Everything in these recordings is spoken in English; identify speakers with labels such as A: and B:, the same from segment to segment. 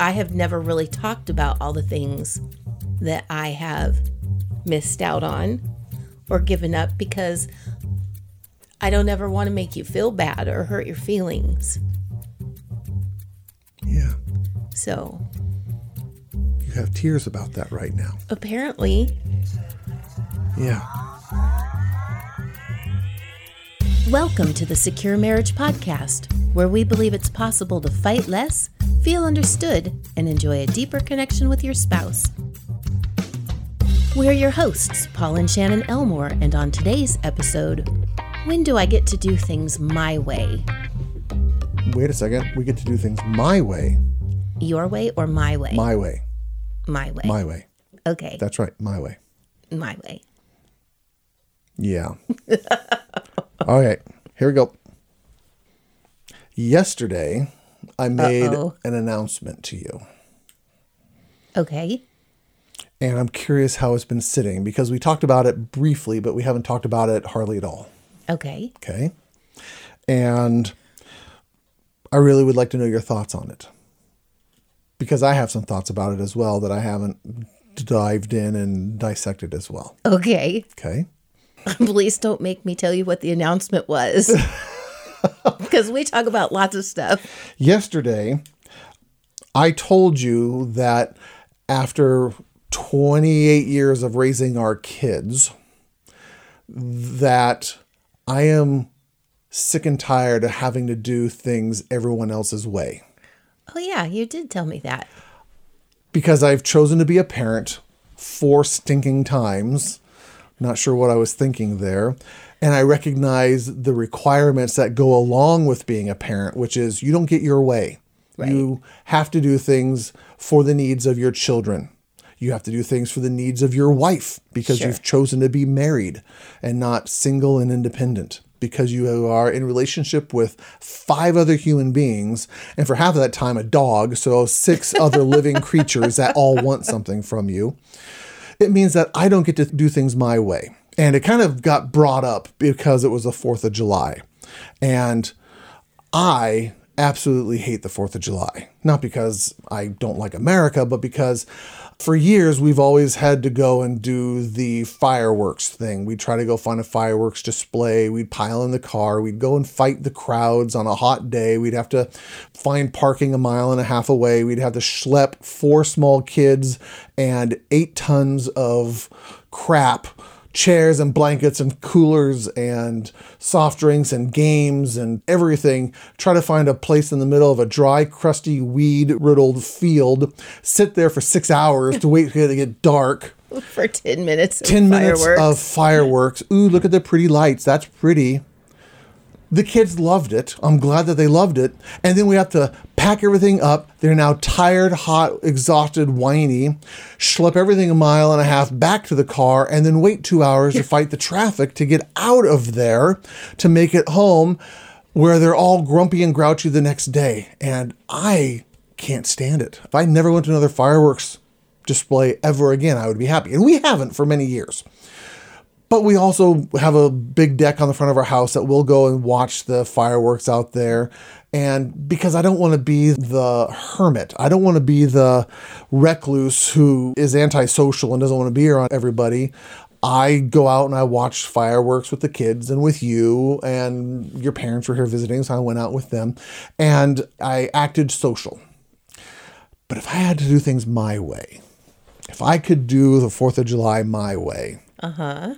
A: I have never really talked about all the things that I have missed out on or given up because I don't ever want to make you feel bad or hurt your feelings.
B: Yeah.
A: So
B: You have tears about that right now.
A: apparently,
B: Yeah.
A: welcome to the Secure Marriage Podcast, where we believe it's possible to fight less, feel understood, and enjoy a deeper connection with your spouse. We're your hosts, Paul and Shannon Elmore, and on today's episode, when do I get to do things my way?
B: Wait a second. We get to do things my way.
A: Your way or my way?
B: My way.
A: My way.
B: My way.
A: okay.
B: That's right. My way.
A: my way.
B: Yeah. All right. Here we go. Yesterday, I made
A: Uh-oh.
B: an announcement to you.
A: Okay.
B: And I'm curious how it's been sitting because we talked about it briefly, but we haven't talked about it hardly at all.
A: Okay.
B: Okay. And I really would like to know your thoughts on it because I have some thoughts about it as well that I haven't dived in and dissected as well.
A: Okay.
B: Okay.
A: Please don't make me tell you what the announcement was. Because we talk about lots of stuff.
B: Yesterday, I told you that after 28 years of raising our kids, that I am sick and tired of having to do things everyone else's way.
A: Oh, yeah, you did tell me that.
B: because I've chosen to be a parent four stinking times. Not sure what I was thinking there. And I recognize the requirements that go along with being a parent, which is you don't get your way. You have to do things for the needs of your children. You have to do things for the needs of your wife because
A: Sure.
B: you've chosen to be married and not single and independent because you are in relationship with five other human beings and for half of that time a dog so six other living creatures that all want something from you it means that i don't get to do things my way and it kind of got brought up because it was the 4th of july and I absolutely hate the 4th of July. Not because I don't like America, but because for years we've always had to go and do the fireworks thing. We'd try to go find a fireworks display. We'd pile in the car. We'd go and fight the crowds on a hot day. We'd have to find parking a mile and a half away. We'd have to schlep four small kids and eight tons of crap chairs and blankets and coolers and soft drinks and games and everything. Try to find a place in the middle of a dry, crusty, weed riddled field. Sit there for six hours to wait for it to get dark.
A: For 10 minutes. Of
B: 10 minutes
A: fireworks.
B: of fireworks. Ooh, look at the pretty lights. That's pretty. The kids loved it. I'm glad that they loved it. And then we have to pack everything up. They're now tired, hot, exhausted, whiny. Schlep everything a mile and a half back to the car and then wait two hours to fight the traffic to get out of there to make it home where they're all grumpy and grouchy the next day. And I can't stand it. If I never went to another fireworks display ever again, I would be happy. And we haven't for many years. But we also have a big deck on the front of our house that we'll go and watch the fireworks out there. And because I don't want to be the hermit, I don't want to be the recluse who is antisocial and doesn't want to be around everybody. I go out and I watch fireworks with the kids and with you, and your parents were here visiting, so I went out with them and I acted social. But if I had to do things my way, if I could do the 4th of July my way, uh-huh.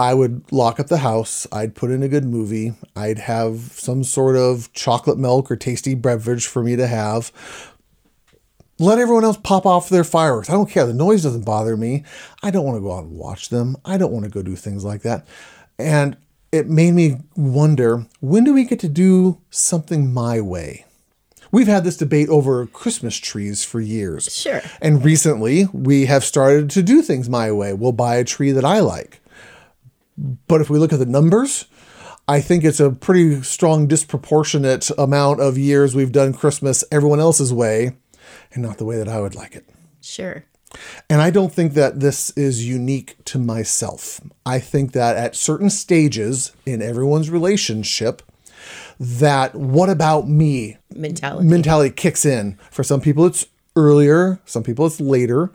B: I would lock up the house. I'd put in a good movie. I'd have some sort of chocolate milk or tasty beverage for me to have. Let everyone else pop off their fireworks. I don't care. The noise doesn't bother me. I don't want to go out and watch them. I don't want to go do things like that. And it made me wonder when do we get to do something my way? We've had this debate over Christmas trees for years.
A: Sure.
B: And recently, we have started to do things my way. We'll buy a tree that I like. But if we look at the numbers, I think it's a pretty strong disproportionate amount of years we've done Christmas everyone else's way and not the way that I would like it.
A: Sure.
B: And I don't think that this is unique to myself. I think that at certain stages in everyone's relationship, that what about me
A: mentality.
B: mentality kicks in. For some people, it's earlier, some people, it's later.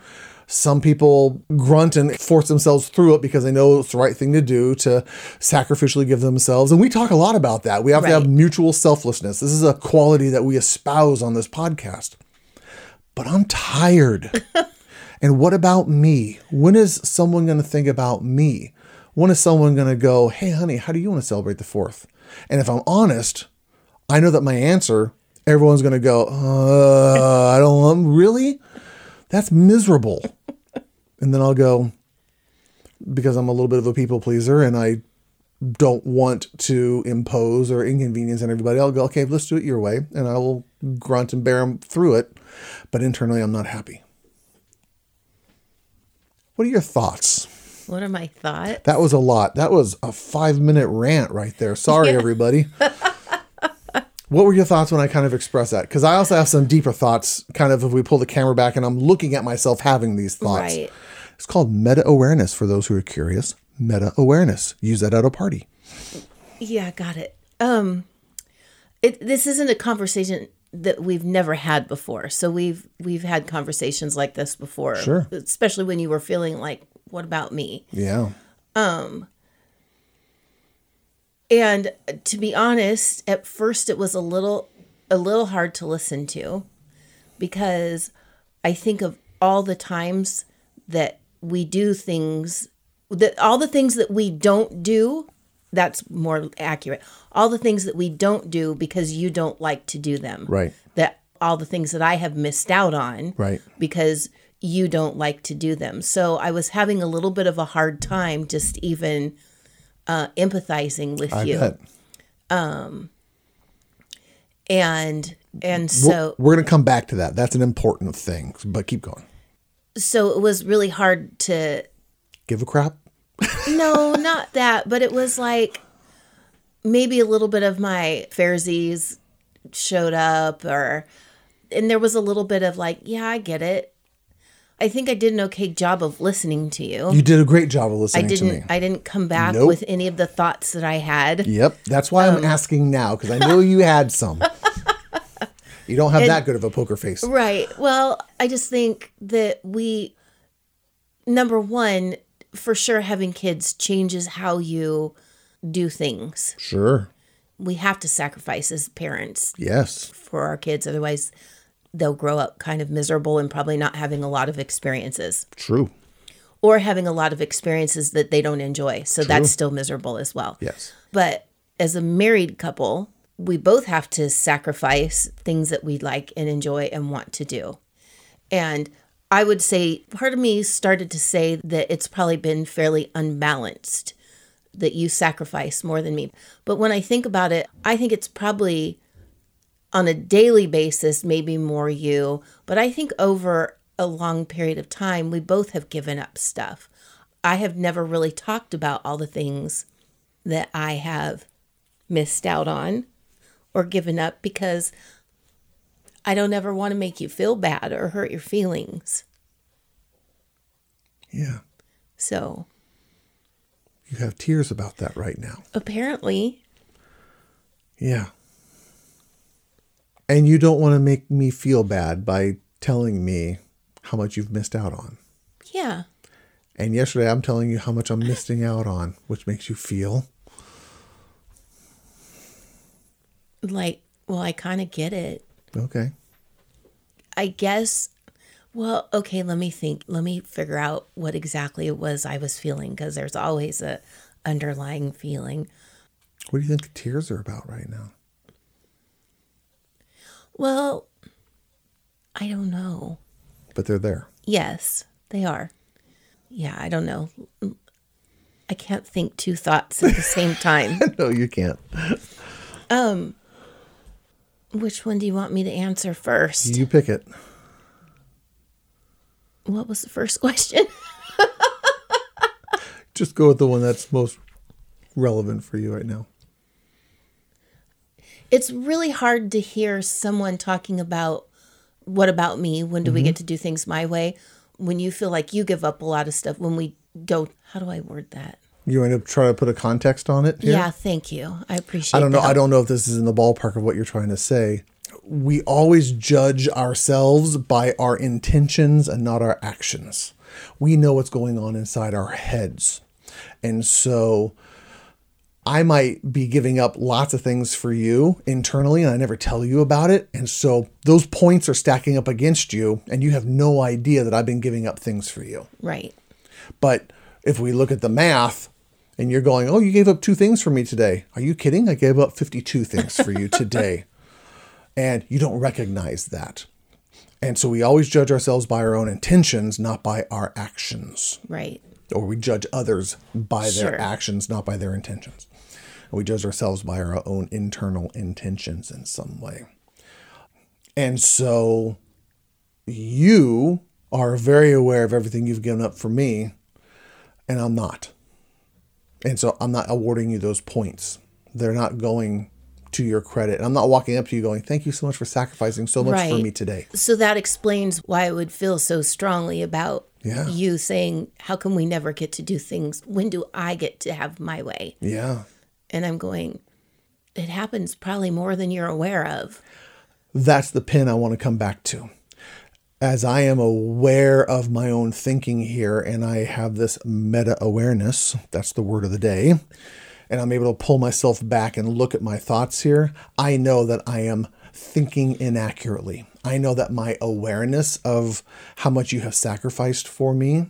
B: Some people grunt and force themselves through it because they know it's the right thing to do to sacrificially give themselves. And we talk a lot about that. We have to have mutual selflessness. This is a quality that we espouse on this podcast. But I'm tired. and what about me? When is someone going to think about me? When is someone going to go, hey, honey, how do you want to celebrate the fourth? And if I'm honest, I know that my answer, everyone's going to go, uh, I don't want, really? That's miserable. And then I'll go, because I'm a little bit of a people pleaser and I don't want to impose or inconvenience on everybody, I'll go, okay, let's do it your way. And I will grunt and bear 'em through it. But internally, I'm not happy. What are your thoughts?
A: what are my thoughts?
B: That was a lot. That was a five minute rant right there. Sorry, everybody. what were your thoughts when I kind of expressed that? Because I also have some deeper thoughts, kind of if we pull the camera back and I'm looking at myself having these thoughts.
A: Right.
B: It's called meta awareness for those who are curious. Meta awareness. Use that at a party.
A: Yeah, got it. Um it this isn't a conversation that we've never had before. So we've we've had conversations like this before.
B: Sure.
A: Especially when you were feeling like, what about me?
B: Yeah.
A: And to be honest, at first it was a little a little hard to listen to because I think of all the times that we do things that all the things that we don't do that's more accurate. All the things that we don't do because you don't like to do them.
B: Right.
A: That all the things that I have missed out on
B: Right.
A: because you don't like to do them. So I was having a little bit of a hard time just even uh, empathizing with
B: I
A: you.
B: bet.
A: And and so
B: We're going to come back to that. That's an important thing. But keep going.
A: so it was really hard to
B: Give a crap.
A: no, not that, but it was like maybe a little bit of my Pharisees showed up or and there was a little bit of like, yeah, I get it. I think I did an okay job of listening to you.
B: You did a great job of
A: I
B: listening to me.
A: didn't I didn't come back
B: Nope.
A: with any of the thoughts that I had.
B: Yep. That's why
A: Um,
B: I'm asking now because I know you had some. you don't have that good of a poker face.
A: Right. Well, I just think that we, number one, for sure, having kids changes how you do things.
B: Sure.
A: We have to sacrifice as parents
B: Yes.
A: for our kids. Otherwise, they'll grow up kind of miserable and probably not having a lot of experiences
B: True.
A: or having a lot of experiences that they don't enjoy. So that's still miserable as well.
B: Yes.
A: But as a married couple, we both have to sacrifice things that we like and enjoy and want to do. And I would say part of me started to say that it's probably been fairly unbalanced, that you sacrifice more than me. But when I think about it, I think it's probably on a daily basis, maybe more you. But I think over a long period of time, we both have given up stuff. I have never really talked about all the things that I have missed out on or given up because I don't ever want to make you feel bad or hurt your feelings.
B: Yeah.
A: So
B: You have tears about that right now.
A: apparently,
B: Yeah. And you don't want to make me feel bad by telling me how much you've missed out on.
A: yeah,
B: And yesterday I'm telling you how much I'm missing out on, which makes you feel.
A: like, well, I kind of get it.
B: Okay.
A: I guess, well, okay, let me think. Let me figure out what exactly it was I was feeling because there's always a underlying feeling.
B: What do you think the tears are about right now?
A: Well, I don't know.
B: But they're there.
A: Yes, they are. Yeah, I don't know. I can't think two thoughts at the same time.
B: no, you can't.
A: Um which one do you want me to answer first?
B: You pick it.
A: What was the first question?
B: Just go with the one that's most relevant for you right now.
A: It's really hard to hear someone talking about what about me? When do we mm-hmm. get to do things my way? When you feel like you give up a lot of stuff, when we don't, how do I word that?
B: You want to try to put a context on it? here?
A: Yeah, thank you. I appreciate
B: I don't know.
A: the
B: I don't know if this is in the ballpark of what you're trying to say. We always judge ourselves by our intentions and not our actions. We know what's going on inside our heads. And so I might be giving up lots of things for you internally and I never tell you about it. And so those points are stacking up against you and you have no idea that I've been giving up things for you.
A: Right.
B: But if we look at the math and you're going, oh, you gave up two things for me today. Are you kidding? I gave up 52 things for you today. And you don't recognize that. And so we always judge ourselves by our own intentions, not by our actions.
A: Right.
B: Or we judge others by their actions, not by their intentions. We judge ourselves by our own internal intentions in some way. And so you are very aware of everything you've given up for me, and I'm not. And so I'm not awarding you those points. They're not going to your credit. And I'm not walking up to you going, Thank you so much for sacrificing so much for me today.
A: So that explains why I would feel so strongly about
B: Yeah.
A: you saying, How come we never get to do things? When do I get to have my way?
B: Yeah.
A: And I'm going, It happens probably more than you're aware of.
B: that's the pin I want to come back to. As I am aware of my own thinking here and I have this meta awareness, that's the word of the day, and I'm able to pull myself back and look at my thoughts here, I know that I am thinking inaccurately. I know that my awareness of how much you have sacrificed for me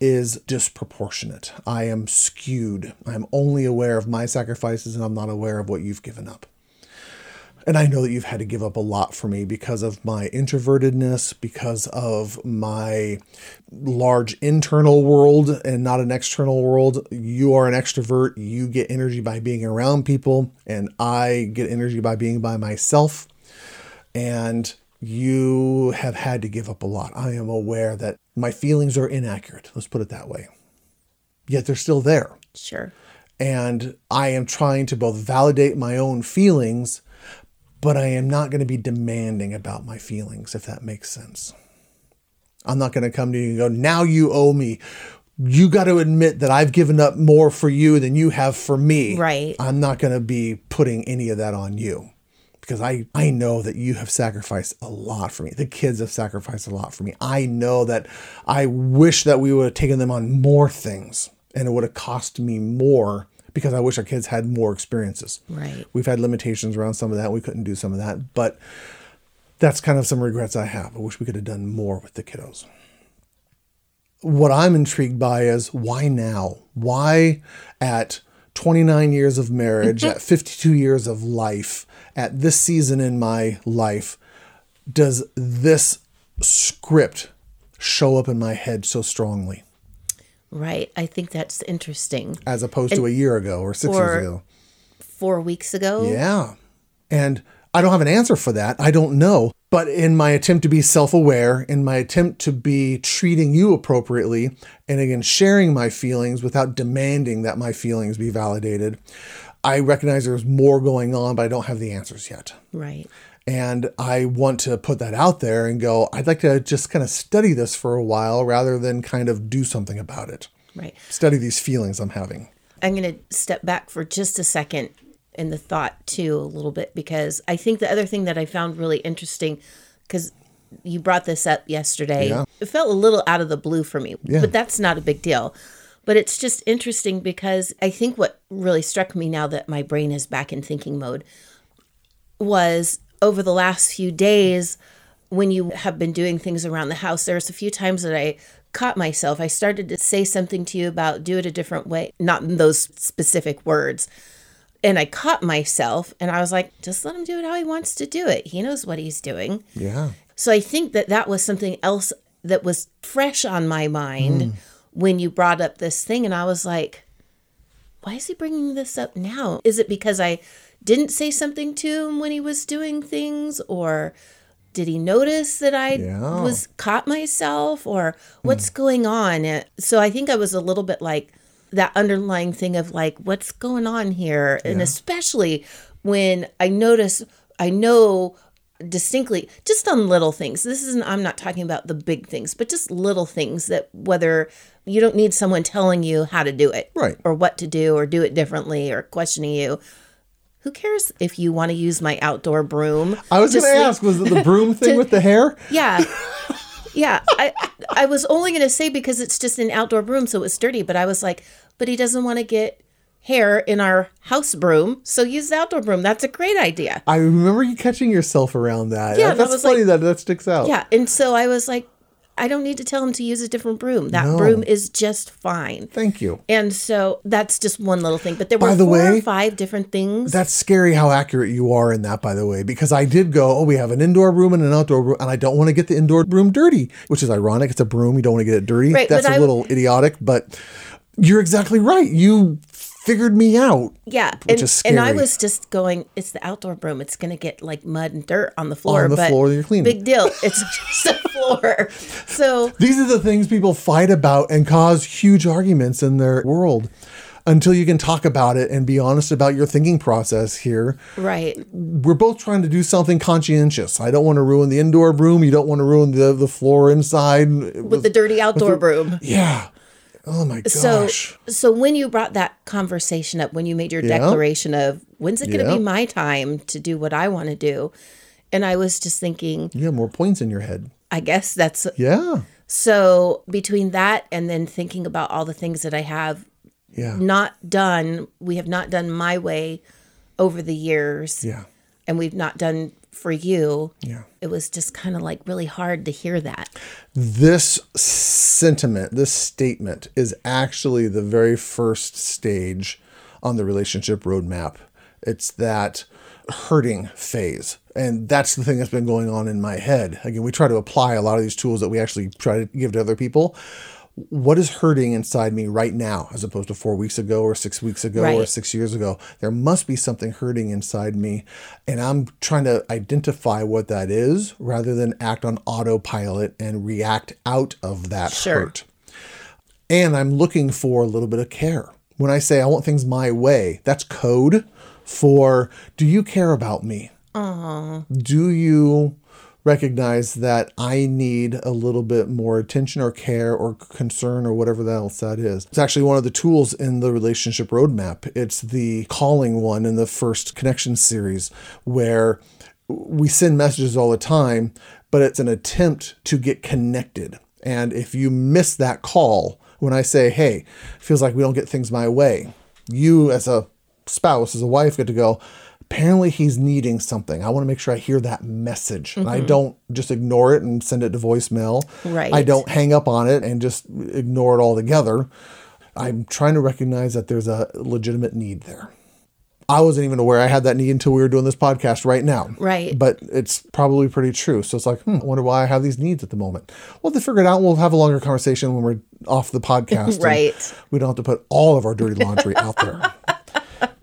B: is disproportionate. I am skewed. I'm only aware of my sacrifices and I'm not aware of what you've given up. And I know that you've had to give up a lot for me because of my introvertedness, because of my large internal world and not an external world. You are an extrovert. You get energy by being around people, and I get energy by being by myself. And you have had to give up a lot. I am aware that my feelings are inaccurate. Let's put it that way. Yet they're still there
A: Sure.
B: and I am trying to both validate my own feelings, but I am not going to be demanding about my feelings, if that makes sense. I'm not going to come to you and go, now you owe me. You got to admit that I've given up more for you than you have for me.
A: Right.
B: I'm not going to be putting any of that on you because I, I know that you have sacrificed a lot for me. The kids have sacrificed a lot for me. I know that I wish that we would have taken them on more things and it would have cost me more because I wish our kids had more experiences.
A: Right.
B: We've had limitations around some of that. We couldn't do some of that, but that's kind of some regrets I have. I wish we could have done more with the kiddos. What I'm intrigued by is why now? Why at 29 years of marriage, mm-hmm. at 52 years of life, at this season in my life, does this script show up in my head so strongly
A: Right. I think that's interesting.
B: as opposed to a year ago or six
A: or-
B: years ago?
A: Four weeks ago,
B: Yeah. And I don't have an answer for that. I don't know. But in my attempt to be self aware, in my attempt to be treating you appropriately, and again, sharing my feelings without demanding that my feelings be validated, I recognize there's more going on, but I don't have the answers yet.
A: right.
B: And I want to put that out there and go, I'd like to just kind of study this for a while rather than kind of do something about it.
A: Right.
B: Study these feelings I'm having.
A: I'm going to step back for just a second in the thought too, a little bit, because I think the other thing that I found really interesting, because you brought this up yesterday,
B: Yeah.
A: it felt a little out of the blue for me,
B: Yeah.
A: but that's not a big deal. But it's just interesting because I think what really struck me now that my brain is back in thinking mode was over the last few days when you have been doing things around the house there's a few times that i caught myself i started to say something to you about do it a different way not in those specific words and i caught myself and i was like just let him do it how he wants to do it he knows what he's doing
B: Yeah.
A: so I think that that was something else that was fresh on my mind hmm. when you brought up this thing. And I was like, why is he bringing this up now? Is it because I didn't say something to him when he was doing things? Or did he notice that I
B: Yeah.
A: was caught myself? Or hmm. what's going on? So I think I was a little bit like that underlying thing of like, what's going on here? And especially when I notice, I know distinctly just on little things. This isn't I'm not talking about the big things, but just little things that whether you don't need someone telling you how to do it.
B: Right.
A: Or what to do or do it differently or questioning you. Who cares if you want to use my outdoor broom?
B: I was
A: to
B: going to
A: sleep-
B: ask, was it the broom thing with the hair?
A: Yeah. Yeah. I I was only going to say because it's just an outdoor broom, so it's dirty, but I was like, but he doesn't want to get hair in our house broom, so use the outdoor broom. That's a great idea.
B: I remember you catching yourself around that.
A: Yeah,
B: That- that's
A: was
B: funny
A: like-
B: that that sticks out.
A: Yeah. And so I was like, I don't need to tell him to use a different broom. That
B: No.
A: broom is just fine.
B: Thank you.
A: And so that's just one little thing. But there were
B: By the
A: four
B: way,
A: or five different things.
B: That's scary how accurate you are in that, by the way, because I did go, oh, we have an indoor room and an outdoor room, and I don't want to get the indoor room dirty, which is ironic. It's a broom. You don't want to get it dirty.
A: Right,
B: That's a
A: I-
B: little idiotic, but you're exactly right. You figured me out.
A: yeah. And, and I was just going, it's the outdoor broom. It's going to get like mud and dirt on the floor.
B: On the
A: but
B: floor that you're cleaning.
A: Big deal. It's just a floor. So
B: These are the things people fight about and cause huge arguments in their world until you can talk about it and be honest about your thinking process here.
A: Right.
B: we're both trying to do something conscientious. I don't want to ruin the indoor broom. You don't want to ruin the, the floor inside.
A: With the dirty outdoor broom.
B: yeah. Oh my gosh.
A: so so when you brought that conversation up, when you made your declaration of when's it going to
B: Yeah.
A: be my time to do what I want to do? And I was just thinking,
B: you have more points in your head.
A: I guess that's
B: Yeah.
A: so between that and then thinking about all the things that I have
B: Yeah.
A: not done, we have not done my way over the years,
B: Yeah.
A: and we've not done for you.
B: Yeah.
A: It was just kind of like really hard to hear that.
B: This sentiment, this statement is actually the very first stage on the relationship roadmap. It's that hurting phase. And that's the thing that's been going on in my head. Again, we try to apply a lot of these tools that we actually try to give to other people. What is hurting inside me right now, as opposed to four weeks ago, or six weeks ago, or six years ago? There must be something hurting inside me. And I'm trying to identify what that is rather than act on autopilot and react out of that
A: Sure.
B: hurt. And I'm looking for a little bit of care. When I say I want things my way, that's code for do you care about me? Uh-huh. Do you recognize that I need a little bit more attention or care or concern or whatever else that is? It's actually one of the tools in the relationship roadmap. It's the calling one in the first connection series where we send messages all the time, but it's an attempt to get connected. And if you miss that call, when I say, hey, feels like we don't get things my way, you as a spouse, as a wife, get to go, apparently he's needing something. I want to make sure I hear that message. And I don't just ignore it and send it to voicemail.
A: Right.
B: I don't hang up on it and just ignore it altogether. I'm trying to recognize that there's a legitimate need there. I wasn't even aware I had that need until we were doing this podcast right now.
A: Right.
B: But it's probably pretty true. So it's like, hmm, I wonder why I have these needs at the moment. Well, to figure it out, we'll have a longer conversation when we're off the podcast.
A: Right.
B: We don't have to put all of our dirty laundry out there.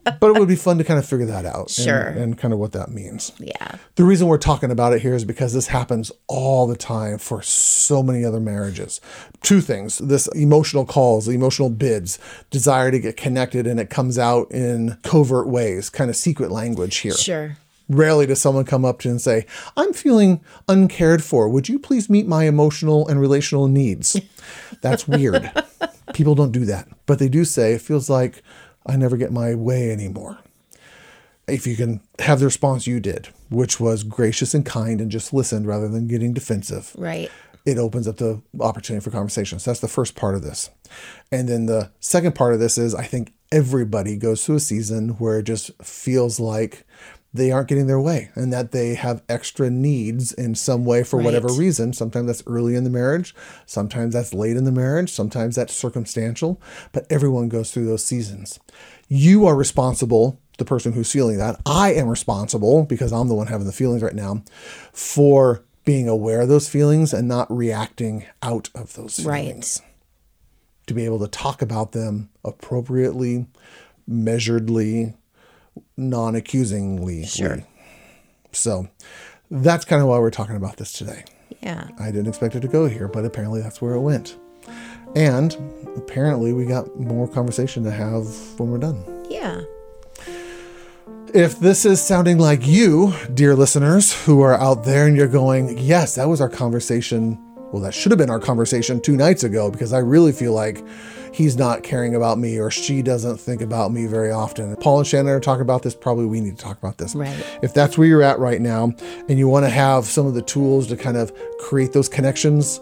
B: But it would be fun to kind of figure that out.
A: Sure.
B: And, kind of what that means.
A: Yeah.
B: The reason we're talking about it here is because this happens all the time for so many other marriages. Two things this emotional calls, the emotional bids, desire to get connected, and it comes out in covert ways, kind of secret language here.
A: Sure.
B: Rarely does someone come up to you and say, I'm feeling uncared for. Would you please meet my emotional and relational needs? That's weird. People don't do that. But they do say, it feels like I never get my way anymore. If you can have the response you did, which was gracious and kind and just listened rather than getting defensive,
A: Right.
B: it opens up the opportunity for conversation. So That's the first part of this. And then the second part of this is I think everybody goes through a season where it just feels like they aren't getting their way and that they have extra needs in some way for whatever reason. Sometimes that's early in the marriage, sometimes that's late in the marriage, sometimes that's circumstantial, but everyone goes through those seasons. You are responsible, the person who's feeling that. I am responsible because I'm the one having the feelings right now for being aware of those feelings and not reacting out of those feelings.
A: Right.
B: To be able to talk about them appropriately, measuredly, non accusingly.
A: Sure.
B: So that's kind of why we're talking about this today.
A: Yeah.
B: I didn't expect it to go here, but apparently that's where it went. And apparently we got more conversation to have when we're done.
A: Yeah.
B: If this is sounding like you, dear listeners, who are out there and you're going, yes, that was our conversation. Well, that should have been our conversation two nights ago because I really feel like he's not caring about me or she doesn't think about me very often. Paul and Shannon are talking about this. Probably we need to talk about this.
A: Right.
B: If that's where you're at right now and you want to have some of the tools to kind of create those connections,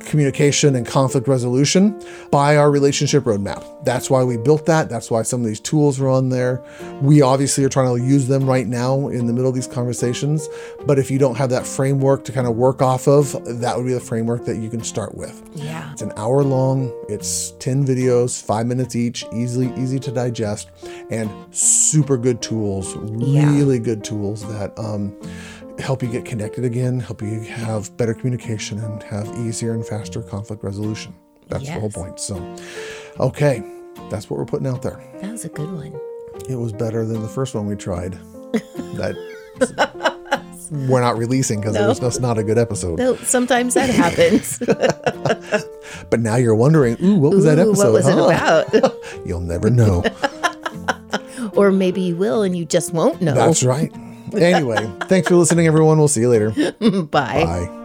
B: communication and conflict resolution by our relationship roadmap. That's why we built that. That's why some of these tools are on there. We obviously are trying to use them right now in the middle of these conversations. But if you don't have that framework to kind of work off of, that would be the framework that you can start with.
A: Yeah.
B: It's an hour long, it's 10 videos, five minutes each, easily easy to digest, and super good tools,
A: Yeah.
B: really good tools that um, help you get connected again, help you have better communication, and have easier and faster conflict resolution. That's the whole point. So, okay, that's what we're putting out there.
A: That was a good one.
B: It was better than the first one we tried. that we're not releasing because it was just not a good episode.
A: Well, sometimes that happens.
B: But now you're wondering, ooh, what was that episode?
A: what was
B: huh?
A: it about?
B: You'll never know.
A: or maybe you will and you just won't know.
B: That's right. Anyway, thanks for listening, everyone. We'll see you later.
A: Bye.
B: Bye.